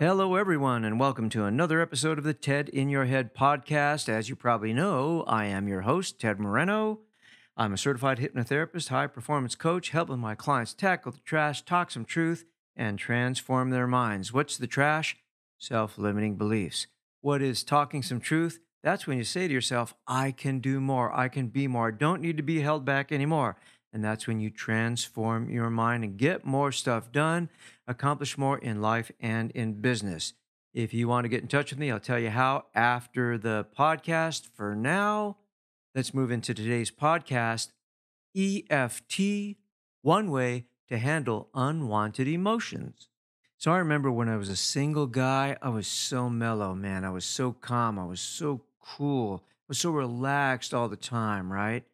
Hello, everyone, and welcome to another episode of the TED in Your Head podcast. As you probably know, I am your host, Ted Moreno. I'm a certified hypnotherapist, high performance coach, helping my clients tackle the trash, talk some truth, and transform their minds. What's the trash? Self limiting beliefs. What is talking some truth? That's when you say to yourself, I can do more, I can be more, don't need to be held back anymore. And that's when you transform your mind and get more stuff done, accomplish more in life and in business. If you want to get in touch with me, I'll tell you how after the podcast. For now, let's move into today's podcast EFT, one way to handle unwanted emotions. So I remember when I was a single guy, I was so mellow, man. I was so calm. I was so cool. I was so relaxed all the time, right?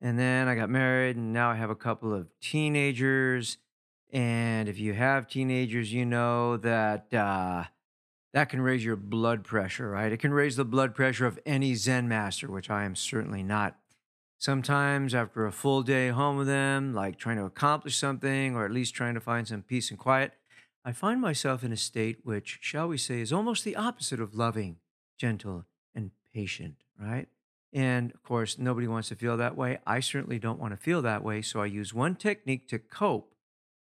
And then I got married, and now I have a couple of teenagers. And if you have teenagers, you know that uh, that can raise your blood pressure, right? It can raise the blood pressure of any Zen master, which I am certainly not. Sometimes, after a full day home with them, like trying to accomplish something or at least trying to find some peace and quiet, I find myself in a state which, shall we say, is almost the opposite of loving, gentle, and patient, right? And of course, nobody wants to feel that way. I certainly don't want to feel that way. So I use one technique to cope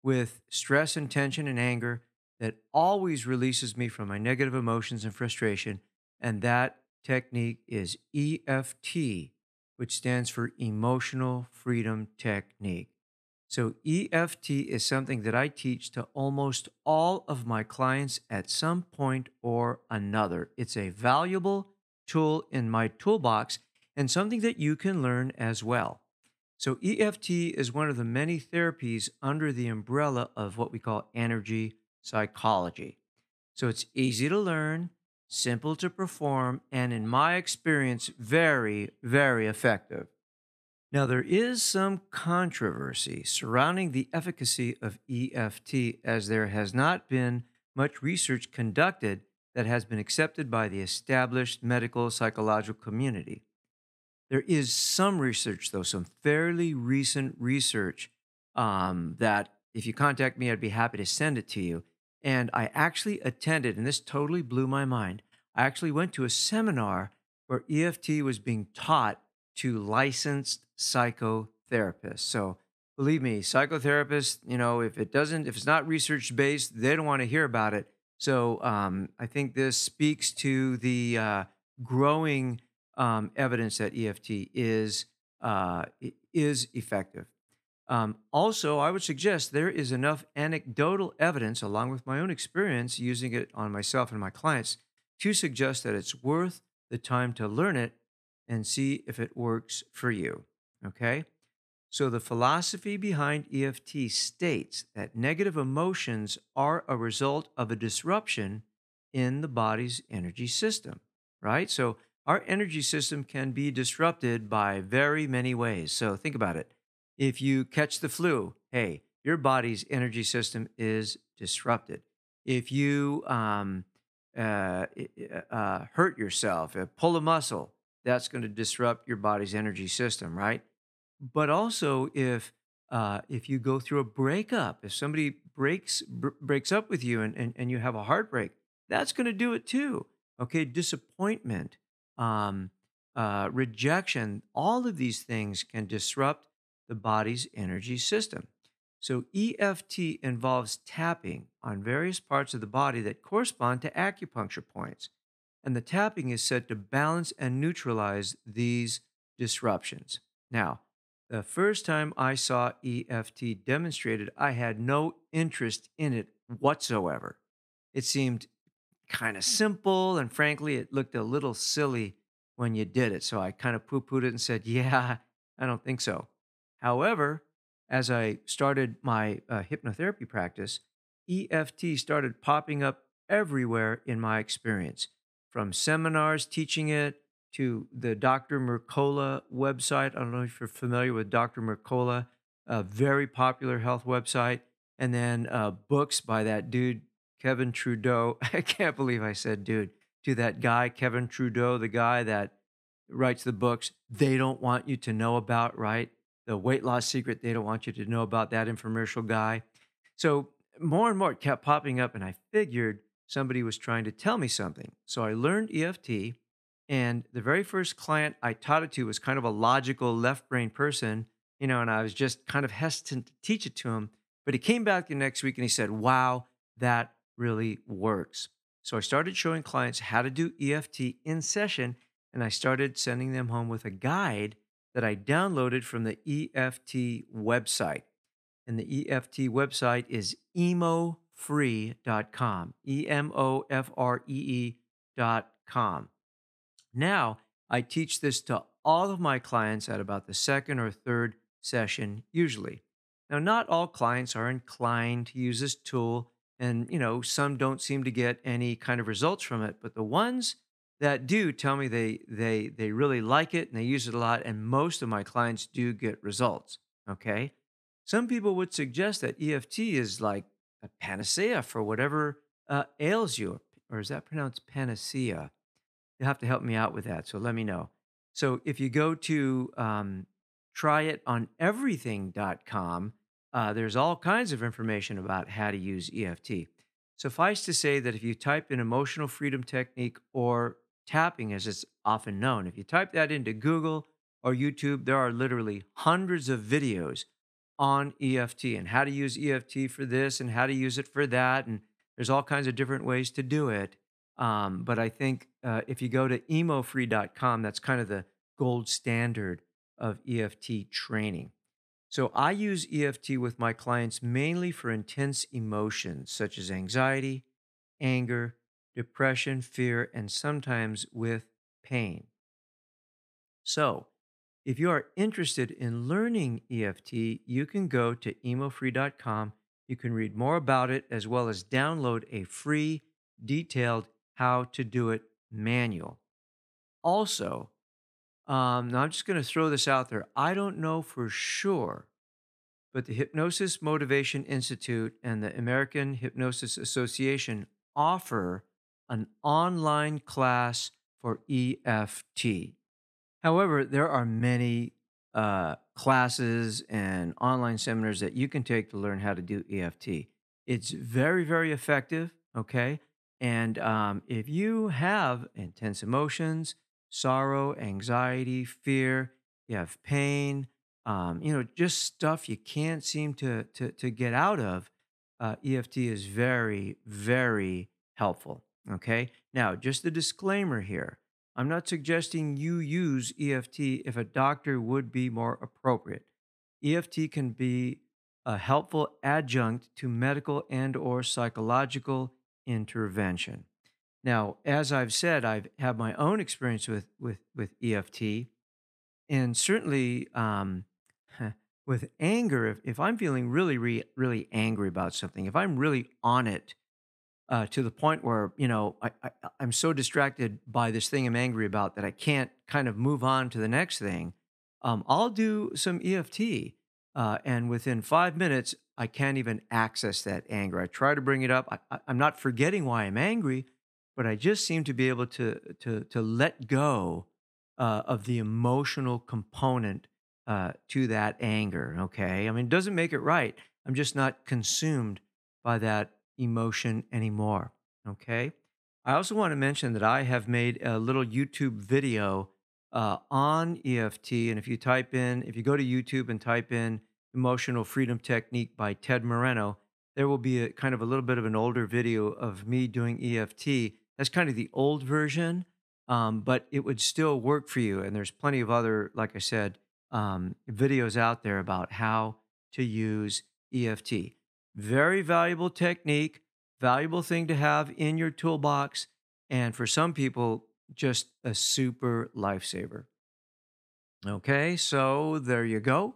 with stress and tension and anger that always releases me from my negative emotions and frustration. And that technique is EFT, which stands for Emotional Freedom Technique. So, EFT is something that I teach to almost all of my clients at some point or another. It's a valuable tool in my toolbox and something that you can learn as well. So, EFT is one of the many therapies under the umbrella of what we call energy psychology. So, it's easy to learn, simple to perform, and in my experience, very, very effective. Now, there is some controversy surrounding the efficacy of EFT as there has not been much research conducted that has been accepted by the established medical psychological community. There is some research, though, some fairly recent research um, that if you contact me, I'd be happy to send it to you. And I actually attended, and this totally blew my mind. I actually went to a seminar where EFT was being taught to licensed psychotherapists. So believe me, psychotherapists, you know, if it doesn't, if it's not research based, they don't want to hear about it. So um, I think this speaks to the uh, growing um, evidence that EFT is uh, is effective. Um, also, I would suggest there is enough anecdotal evidence, along with my own experience using it on myself and my clients, to suggest that it's worth the time to learn it and see if it works for you. Okay? So, the philosophy behind EFT states that negative emotions are a result of a disruption in the body's energy system, right? So, our energy system can be disrupted by very many ways. So, think about it. If you catch the flu, hey, your body's energy system is disrupted. If you um, uh, uh, hurt yourself, uh, pull a muscle, that's going to disrupt your body's energy system, right? But also, if uh, if you go through a breakup, if somebody breaks br- breaks up with you and, and, and you have a heartbreak, that's going to do it too. Okay, disappointment, um, uh, rejection, all of these things can disrupt the body's energy system. So, EFT involves tapping on various parts of the body that correspond to acupuncture points. And the tapping is said to balance and neutralize these disruptions. Now, the first time I saw EFT demonstrated, I had no interest in it whatsoever. It seemed kind of simple, and frankly, it looked a little silly when you did it. So I kind of poo pooed it and said, Yeah, I don't think so. However, as I started my uh, hypnotherapy practice, EFT started popping up everywhere in my experience, from seminars teaching it to the Dr. Mercola website. I don't know if you're familiar with Dr. Mercola, a very popular health website, and then uh, books by that dude, Kevin Trudeau. I can't believe I said dude to that guy, Kevin Trudeau, the guy that writes the books they don't want you to know about, right? The weight loss secret, they don't want you to know about that infomercial guy. So more and more it kept popping up, and I figured somebody was trying to tell me something. So I learned EFT, and the very first client I taught it to was kind of a logical left brain person, you know, and I was just kind of hesitant to teach it to him. But he came back the next week and he said, Wow, that really works. So I started showing clients how to do EFT in session, and I started sending them home with a guide that I downloaded from the EFT website. And the EFT website is emofree.com, E M O F R E E.com. Now, I teach this to all of my clients at about the second or third session, usually. Now, not all clients are inclined to use this tool, and you know, some don't seem to get any kind of results from it, but the ones that do tell me they they they really like it and they use it a lot, and most of my clients do get results. Okay. Some people would suggest that EFT is like a panacea for whatever uh, ails you, or is that pronounced panacea? You'll have to help me out with that. So let me know. So if you go to um, tryitoneverything.com, uh, there's all kinds of information about how to use EFT. Suffice to say that if you type in emotional freedom technique or tapping, as it's often known, if you type that into Google or YouTube, there are literally hundreds of videos on EFT and how to use EFT for this and how to use it for that. And there's all kinds of different ways to do it. Um, but I think uh, if you go to emofree.com, that's kind of the gold standard of EFT training. So I use EFT with my clients mainly for intense emotions such as anxiety, anger, depression, fear, and sometimes with pain. So, if you are interested in learning EFT, you can go to emofree.com. You can read more about it as well as download a free, detailed how to do it manual. Also, um, now I'm just going to throw this out there. I don't know for sure, but the Hypnosis Motivation Institute and the American Hypnosis Association offer an online class for EFT. However, there are many uh, classes and online seminars that you can take to learn how to do EFT. It's very, very effective. Okay. And um, if you have intense emotions, sorrow, anxiety, fear, you have pain, um, you know, just stuff you can't seem to, to, to get out of, uh, EFT is very, very helpful. Okay. Now, just a disclaimer here I'm not suggesting you use EFT if a doctor would be more appropriate. EFT can be a helpful adjunct to medical and or psychological intervention. Now, as I've said, I've had my own experience with with with EFT, and certainly um, with anger. If if I'm feeling really re, really angry about something, if I'm really on it uh, to the point where you know I, I I'm so distracted by this thing I'm angry about that I can't kind of move on to the next thing. Um, I'll do some EFT, uh, and within five minutes I can't even access that anger. I try to bring it up. I, I'm not forgetting why I'm angry, but I just seem to be able to to to let go uh, of the emotional component uh, to that anger. Okay, I mean, it doesn't make it right. I'm just not consumed by that emotion anymore. Okay. I also want to mention that I have made a little YouTube video uh, on EFT. And if you type in, if you go to YouTube and type in Emotional Freedom Technique by Ted Moreno, there will be a kind of a little bit of an older video of me doing EFT. That's kind of the old version, um, but it would still work for you. And there's plenty of other, like I said, um, videos out there about how to use EFT. Very valuable technique, valuable thing to have in your toolbox. And for some people, just a super lifesaver. Okay, so there you go.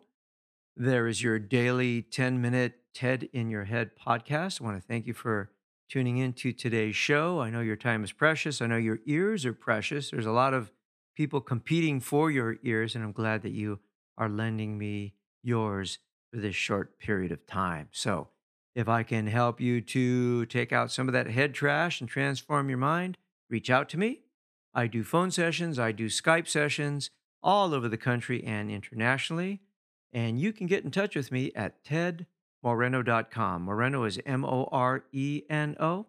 There is your daily 10 minute TED in Your Head podcast. I want to thank you for tuning in to today's show. I know your time is precious. I know your ears are precious. There's a lot of people competing for your ears, and I'm glad that you are lending me yours for this short period of time. So, if I can help you to take out some of that head trash and transform your mind, reach out to me. I do phone sessions, I do Skype sessions all over the country and internationally. And you can get in touch with me at tedmoreno.com. Moreno is M O R E N O.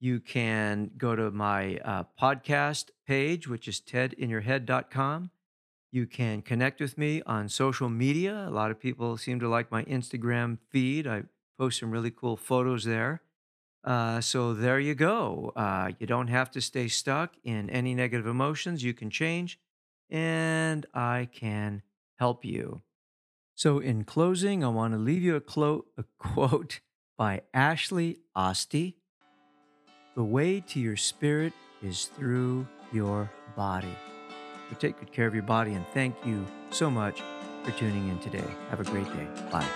You can go to my uh, podcast page, which is tedinyourhead.com. You can connect with me on social media. A lot of people seem to like my Instagram feed. I post some really cool photos there. Uh, so there you go. Uh, you don't have to stay stuck in any negative emotions. You can change, and I can help you. So, in closing, I want to leave you a, clo- a quote by Ashley Osti The way to your spirit is through your body. So, take good care of your body, and thank you so much for tuning in today. Have a great day. Bye.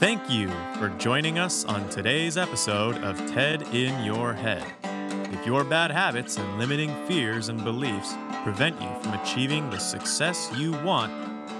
Thank you for joining us on today's episode of TED in Your Head. If your bad habits and limiting fears and beliefs prevent you from achieving the success you want,